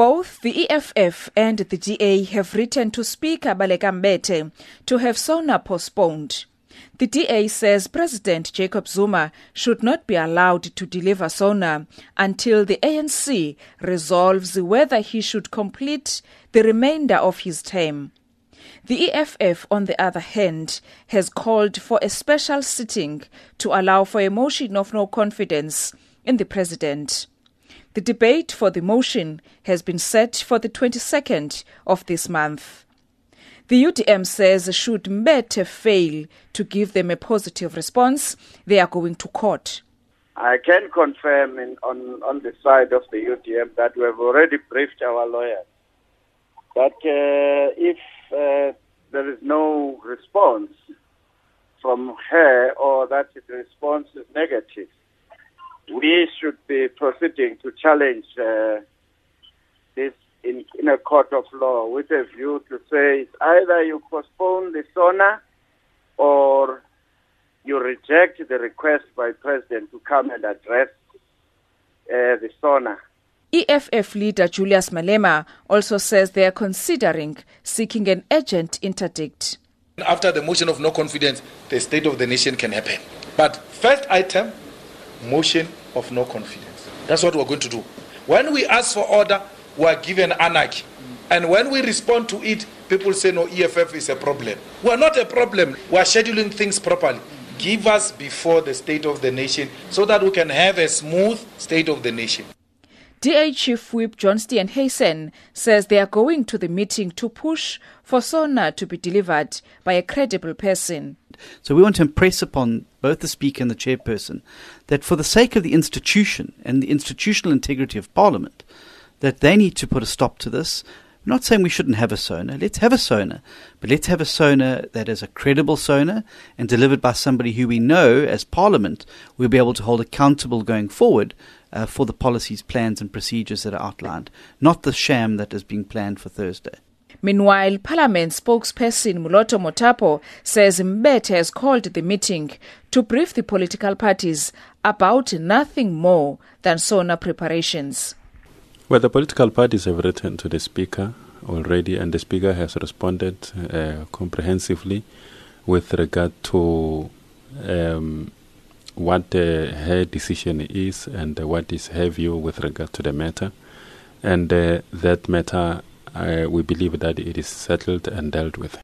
Both the EFF and the DA have written to Speaker Baleka Mbete to have SONA postponed. The DA says President Jacob Zuma should not be allowed to deliver SONA until the ANC resolves whether he should complete the remainder of his term. The EFF, on the other hand, has called for a special sitting to allow for a motion of no confidence in the president. The debate for the motion has been set for the 22nd of this month. The UDM says should Mbete fail to give them a positive response, they are going to court. I can confirm in, on, on the side of the UDM that we have already briefed our lawyers that uh, if uh, there is no response from her or that the response is negative, we should be proceeding to challenge uh, this in, in a court of law with a view to say either you postpone the SONA or you reject the request by President to come and address uh, the SONA. EFF leader Julius Malema also says they are considering seeking an urgent interdict. After the motion of no confidence, the state of the nation can happen. But first item, motion of no confidence. That's what we're going to do. When we ask for order, we are given anarchy. And when we respond to it, people say, no, EFF is a problem. We're not a problem. We're scheduling things properly. Give us before the state of the nation so that we can have a smooth state of the nation. DA Chief Whip John Steenhuisen says they are going to the meeting to push for SONA to be delivered by a credible person. So we want to impress upon both the Speaker and the Chairperson that for the sake of the institution and the institutional integrity of Parliament, that they need to put a stop to this. We're not saying we shouldn't have a SONA. Let's have a SONA. But let's have a SONA that is a credible SONA and delivered by somebody who we know as Parliament will be able to hold accountable going forward uh, for the policies, plans, and procedures that are outlined, not the sham that is being planned for Thursday. Meanwhile, Parliament spokesperson Moloto Mothapo says Mbete has called the meeting to brief the political parties about nothing more than SONA preparations. Well, the political parties have written to the Speaker already, and the Speaker has responded uh, comprehensively with regard to um, what uh, her decision is and uh, what is her view with regard to the matter. And uh, that matter, we believe that it is settled and dealt with.